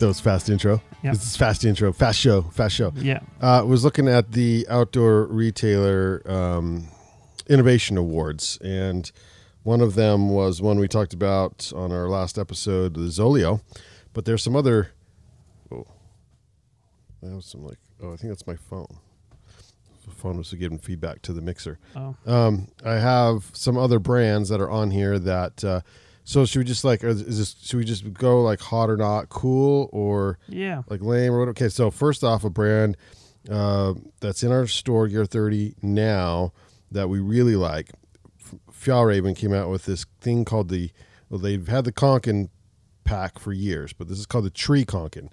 That was fast intro. Yep. This is fast intro, fast show, fast show. Yeah. Uh, was looking at the outdoor retailer um, innovation awards, and one of them was one we talked about on our last episode, the Zoleo. But there's some other. Oh, that was some like. Oh, I think that's my phone. The phone was giving feedback to the mixer. Oh, Um, I have some other brands that are on here that. Uh, so should we just like, is this, should we just go like hot or not, cool or yeah. like lame or what? Okay, so first off, a brand uh, that's in our store, Gear 30 now that we really like. Fjallraven came out with this thing called the. Well, they've had the Kånken pack for years, but this is called the Tree Kånken.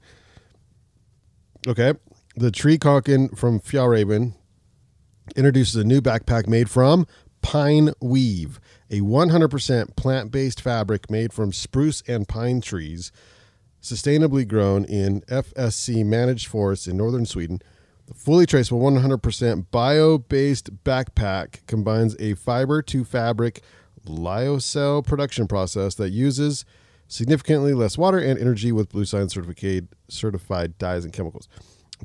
Okay, the Tree Kånken from Fjallraven introduces a new backpack made from pine weave, a 100% plant based fabric made from spruce and pine trees, sustainably grown in FSC managed forests in northern Sweden. The fully traceable 100% bio based backpack combines a fiber to fabric lyocell production process that uses significantly less water and energy with Blue Sign certificate certified dyes and chemicals.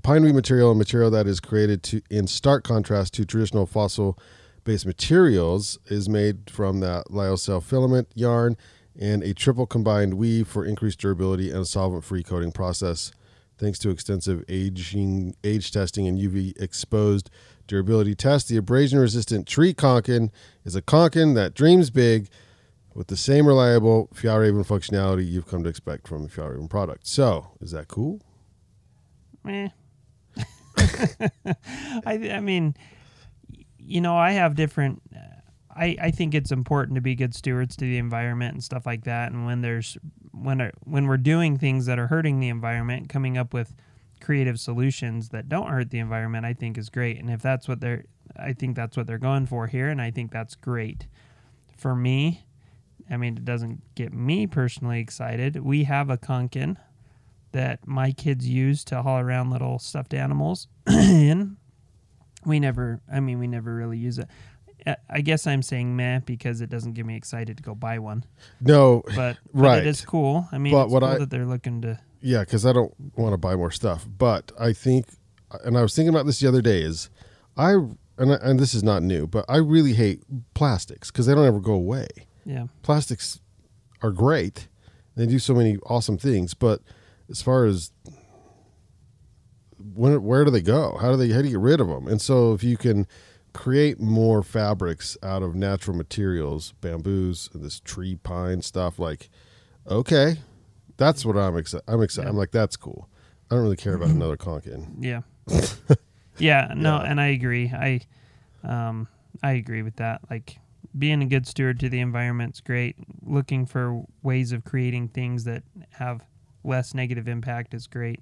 Pine weave material, a material that is created to in stark contrast to traditional fossil based materials, is made from that lyocell filament yarn and a triple combined weave for increased durability and a solvent free coating process. Thanks to extensive aging, age testing and UV exposed durability tests, the abrasion resistant tree Kånken is a Kånken that dreams big with the same reliable Fjallraven functionality you've come to expect from a Fjallraven product. So, is that cool? Eh. I I mean, you know, I have different. I I think it's important to be good stewards to the environment and stuff like that. And when there's when when we're doing things that are hurting the environment, coming up with creative solutions that don't hurt the environment, I think is great. And if that's what they're, I think that's what they're going for here, and I think that's great. For me, I mean, it doesn't get me personally excited. We have a Kånken that my kids use to haul around little stuffed animals in. We never, I mean, we never really use it. I- guess I'm saying meh because it doesn't get me excited to go buy one, No, but, but Right. it is cool. I mean, But it's what cool I- that they're looking to. Yeah, because I don't want to buy more stuff. But I think, and I was thinking about this the other day, is I and I, and this is not new, but I really hate plastics because they don't ever go away. Yeah, Plastics are great; they do so many awesome things. But as far as when, where do they go? How do they? How do you get rid of them? And so, if you can create more fabrics out of natural materials, bamboos, and this tree pine stuff, like okay, that's what I'm excited. I'm excited. Yeah. I'm like, that's cool. I don't really care about another Kånken. yeah, yeah. No, Yeah. and I agree. I, um, I agree with that. Like being a good steward to the environment's great. Looking for ways of creating things that have less negative impact is great.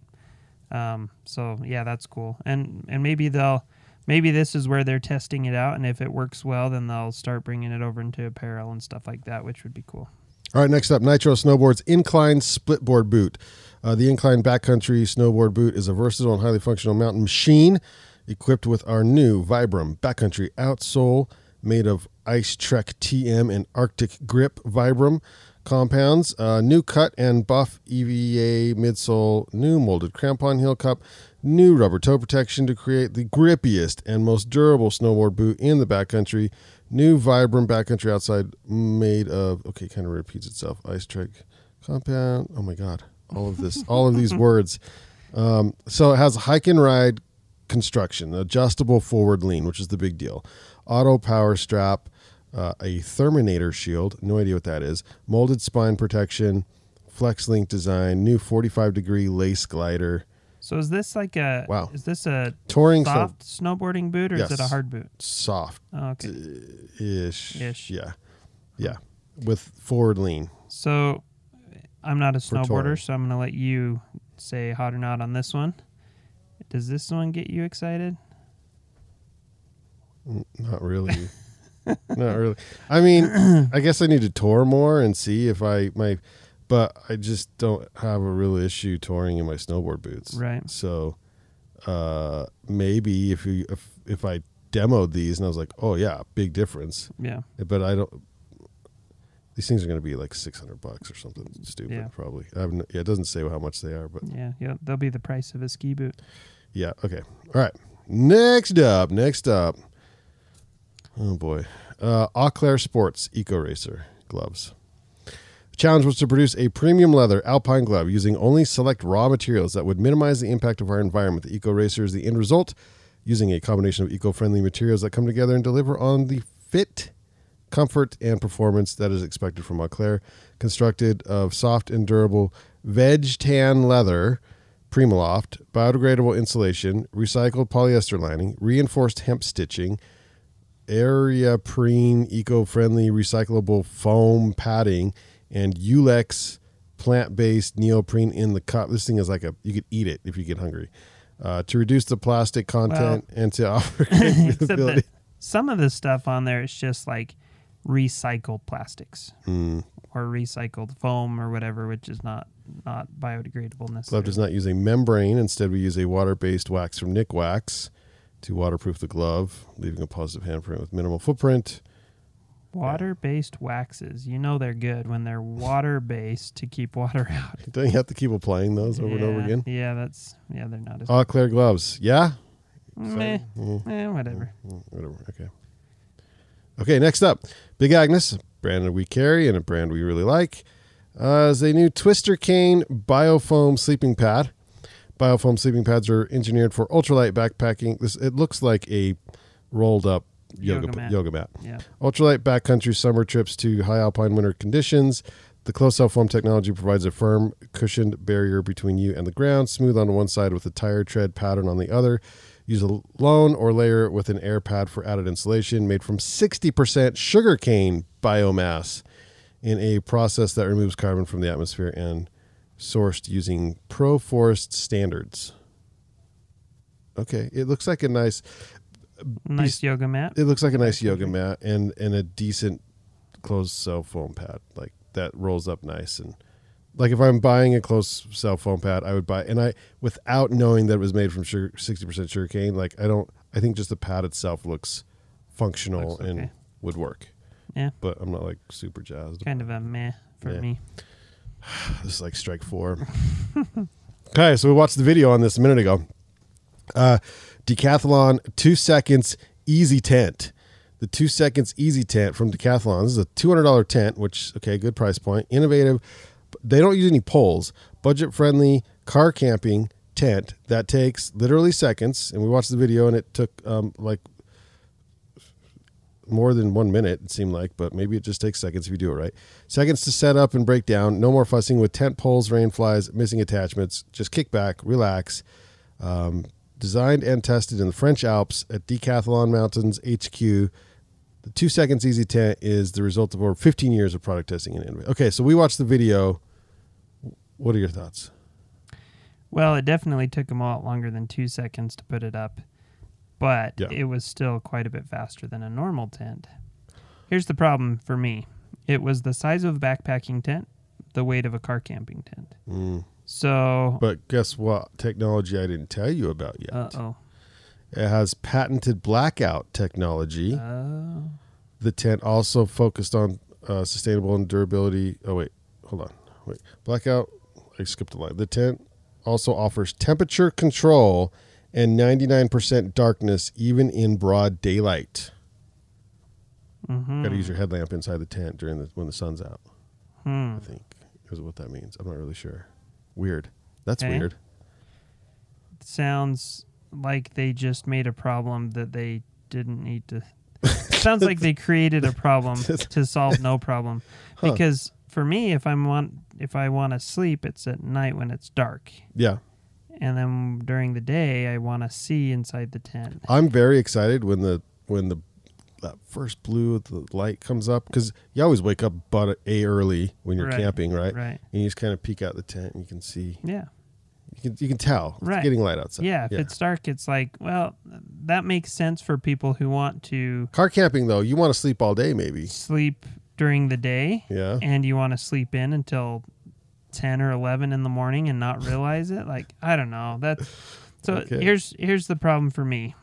Um, so yeah, that's cool. And and maybe they'll maybe this is where they're testing it out, and if it works well, then they'll start bringing it over into apparel and stuff like that, which would be cool. All right, next up, Nitro Snowboards Incline Splitboard Boot. Uh, the Incline Backcountry Snowboard Boot is a versatile and highly functional mountain machine equipped with our new Vibram Backcountry outsole made of Ice Trek TM and Arctic Grip Vibram compounds. Uh, new cut and buff EVA midsole, new molded crampon heel cup, new rubber toe protection to create the grippiest and most durable snowboard boot in the backcountry. New Vibram backcountry outside made of okay, kind of repeats itself. Ice Trek compound. Oh my god, all of this, all of these words. Um, so it has a hike and ride construction, adjustable forward lean, which is the big deal. Auto power strap, uh, a Terminator shield, no idea what that is. Molded spine protection, flex link design, new 45 degree lace glider. So is this like a Wow. Is this a Touring so soft snowboarding boot or is it a hard boot? soft Oh, okay. ish. Ish. Yeah. Yeah. With forward lean. So I'm not a snowboarder, so I'm going to let you say hot or not on this one. Does this one get you excited? Not really. Not really. I mean, I guess I need to tour more and see if I my but I just don't have a real issue touring in my snowboard boots. Right. So uh maybe if you if if I demoed these and I was like, "Oh yeah, big difference." Yeah. But I don't these things are going to be like 600 bucks or something stupid Yeah. probably. I have no, yeah, it doesn't say how much they are, but Yeah. Yeah. They'll be the price of a ski boot. Yeah. Okay. All right. Next up. Next up. Oh boy. Uh, Auclair Sports Eco Racer gloves. The challenge was to produce a premium leather alpine glove using only select raw materials that would minimize the impact of our environment. The Eco Racer is the end result, using a combination of eco-friendly materials that come together and deliver on the fit, comfort, and performance that is expected from Auclair. Constructed of soft and durable veg tan leather, Primaloft, biodegradable insulation, recycled polyester lining, reinforced hemp stitching, Ariaprene eco-friendly recyclable foam padding, and Yulex plant-based neoprene in the cup. This thing is like a you could eat it if you get hungry. Uh, to reduce the plastic content and to offer great Except breathability. that some of the stuff on there is just like recycled plastics Mm. or recycled foam or whatever, which is not not biodegradable necessarily. does not use a membrane. Instead, we use a water-based wax from Nikwax to waterproof the glove, leaving a positive handprint with minimal footprint. Water-based waxes, you know they're good when they're water-based to keep water out. Don't you have to keep applying those over and over again? Yeah, that's yeah, they're not as Eau Claire gloves. Yeah? meh, Mm, eh, whatever. mm, whatever. Okay. Okay, next up. Big Agnes, brand that we carry and a brand we really like, uh, is a new Twister Cane Biofoam sleeping pad. Biofoam sleeping pads are engineered for ultralight backpacking. This It looks like a rolled up yoga, Yoga mat. Yoga mat. Yeah. Ultralight backcountry summer trips to high alpine winter conditions. The closed cell foam technology provides a firm, cushioned barrier between you and the ground, smooth on one side with a tire tread pattern on the other. Use alone or layer it with an air pad for added insulation, made from 60% sugarcane biomass in a process that removes carbon from the atmosphere and sourced using Pro Forest standards. Okay, it looks like a nice Nice yoga mat. it looks like a nice yoga mat and and a decent closed cell foam pad like that rolls up nice and like if I'm buying a closed cell foam pad, I would buy and I without knowing that it was made from sugar sixty percent sugar cane. Like I don't, I think just the pad itself looks functional Looks and would work. Yeah. but I'm not like super jazzed. Kind of a meh for Yeah. me. This is like strike four. okay, so we watched the video on this a minute ago. Uh, Decathlon two seconds easy tent. The two seconds easy tent from Decathlon. This is a two hundred dollar tent, which okay, good price point, innovative. They don't use any poles. Budget friendly car camping tent that takes literally seconds. And we watched the video, and it took um, like more than one minute, it seemed like, but maybe it just takes seconds if you do it right. Seconds to set up and break down. No more fussing with tent poles, rain flies, missing attachments. Just kick back, relax. Um, designed and tested in the French Alps at Decathlon Mountains HQ. The two seconds easy tent is the result of over 15 years of product testing and innovation. Okay, so we watched the video. What are your thoughts? Well, it definitely took them a lot longer than two seconds to put it up, but Yeah. it was still quite a bit faster than a normal tent. Here's the problem for me it was the size of a backpacking tent, the weight of a car camping tent. Mm. So, But guess what? Technology I didn't tell you about yet. uh oh. It has patented blackout technology. Oh. The tent also focused on uh, sustainable and durability. Oh wait, hold on. Wait, blackout. I skipped a line. The tent also offers temperature control and 99% darkness even in broad daylight. hmm Got to use your headlamp inside the tent during the when the sun's out. Hmm. I think is what that means. I'm not really sure. Weird. That's Okay. weird. Sounds like they just made a problem that they didn't need to. sounds like they created a problem to solve no problem. Huh. Because for me, if I'm want if I want to sleep, it's at night when it's dark, Yeah. And then during the day, I want to see inside the tent. I'm very excited when the when the that first blue the light comes up because you always wake up about a early when you're Right, camping, right? Right. And you just kind of peek out the tent and you can see Yeah. you can you can tell it's Right. getting light outside. Yeah. If it's dark, it's like well, that makes sense for people who want to car camping though, you want to sleep all day maybe. sleep during the day. Yeah. and you want to sleep in until 10 or 11 in the morning and not realize it? Like i don't know. That's so Okay. here's here's the problem for me.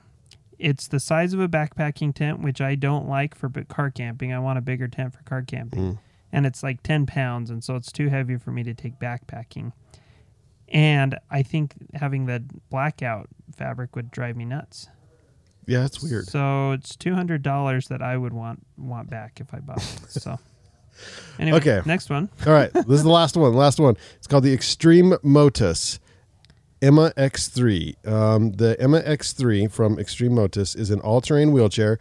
It's the size of a backpacking tent which i don't like for car camping. I want a bigger tent for car camping. Mm. and it's like 10 pounds and so it's too heavy for me to take backpacking. And i think having the blackout fabric would drive me nuts. Yeah, it's weird. so it's $200 that i would want want back if i bought it so anyway Okay. next one All right, this is the last one. Last one. It's called the Extreme Motus Emma X3. Um, the Emma X3 from Extreme Motus is an all-terrain wheelchair.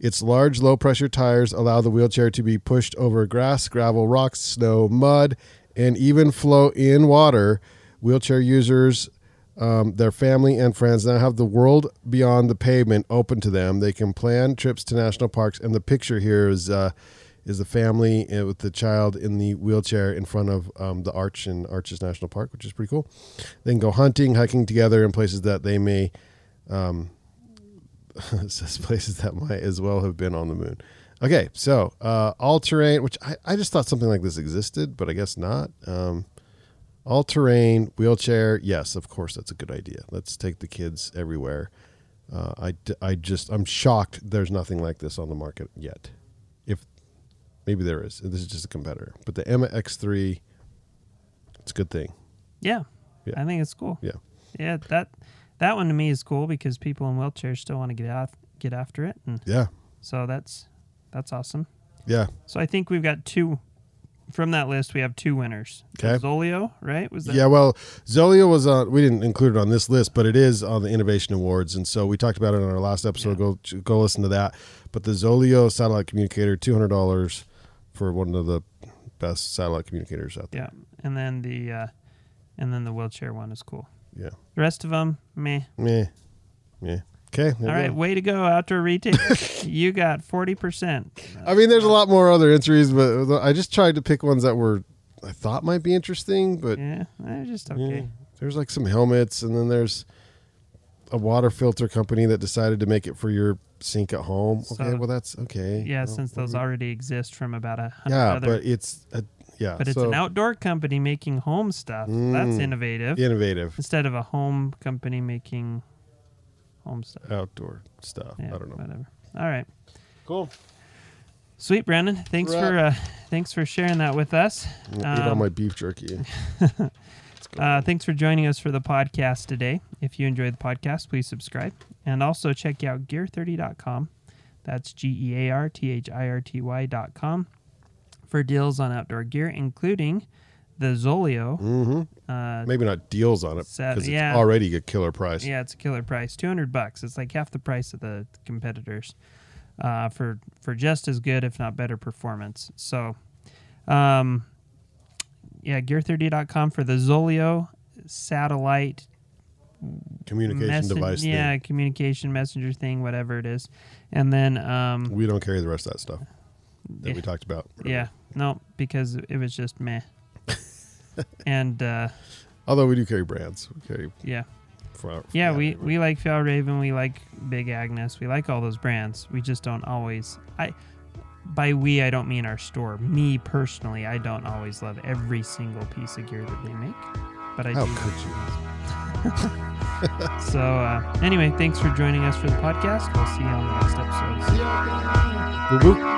Its large, low-pressure tires allow the wheelchair to be pushed over grass, gravel, rocks, snow, mud, and even flow in water. Wheelchair users, um, their family, and friends now have the world beyond the pavement open to them. They can plan trips to national parks, and the picture here is. Uh, is the family uh, with the child in the wheelchair in front of um, the Arch in Arches National Park, which is pretty cool. They can go hunting, hiking together in places that they may, um, says places that might as well have been on the moon. Okay, so uh, all terrain, which I, I just thought something like this existed, but I guess not. Um, all terrain wheelchair, yes, of course, that's a good idea. Let's take the kids everywhere. Uh, I, I just I'm shocked there's nothing like this on the market yet. Maybe there is, this is just a competitor. But the Emma X3, it's a good thing. Yeah. Yeah. I think it's cool. Yeah. Yeah, that that one to me is cool because people in wheelchairs still want to get out get after it and Yeah, so that's that's awesome. yeah. So I think we've got two from that list we have two winners. Okay. Zoleo, right? Was that Yeah, well, Zoleo was on. We didn't include it on this list, but it is on the Innovation Awards, and so we talked about it on our last episode. Go go listen to that. But the Zoleo satellite communicator, two hundred dollars for one of the best satellite communicators out there. Yeah. And then the uh and then the wheelchair one is cool. Yeah, The rest of them, meh. meh, meh. Okay, All right, go. way to go, outdoor retail. you got 40%. I mean, there's a lot more other entries, but I just tried to pick ones that were I thought might be interesting. But Yeah, they're just yeah, okay. there's like some helmets, and then there's a water filter company that decided to make it for your sink at home. So- okay, well that's okay. Yeah, Well, since those we- already exist from about a hundred Yeah, other but it's a, yeah, But it's so an outdoor company making home stuff. That's Mm. innovative. innovative Instead of a home company making home stuff. outdoor stuff. Yeah, I don't know. Whatever. All right. Cool. Sweet, Brandon. Thanks Wrap. for uh, thanks for sharing that with us. Eat all Um, my beef jerky. Uh, thanks for joining us for the podcast today. If you enjoyed the podcast, please subscribe and also check out gear30.com. That's G E A R T H I R T Y.com for deals on outdoor gear, including the Zoleo. hmm Uh, Maybe not deals on it because it's yeah. already a killer price. Yeah, it's a killer price. Two hundred bucks. It's like half the price of the competitors, uh, for for just as good, if not better, performance. So, um, yeah, gear30.com for the Zoleo satellite Communication messen- device. thing. Yeah, communication messenger thing, whatever it is, and then um, We don't carry the rest of that stuff that yeah, we talked about. yeah, no, because it was just meh. and uh, Although we do carry brands. We carry. yeah, Yeah, we, we like Fjallraven, we like Big Agnes, we like all those brands. We just don't always. I by we I don't mean our store. Me personally, I don't always love every single piece of gear that they make, but I How do. could you? So uh, anyway, thanks for joining us for the podcast. We'll see you on the next episode. Woo woo.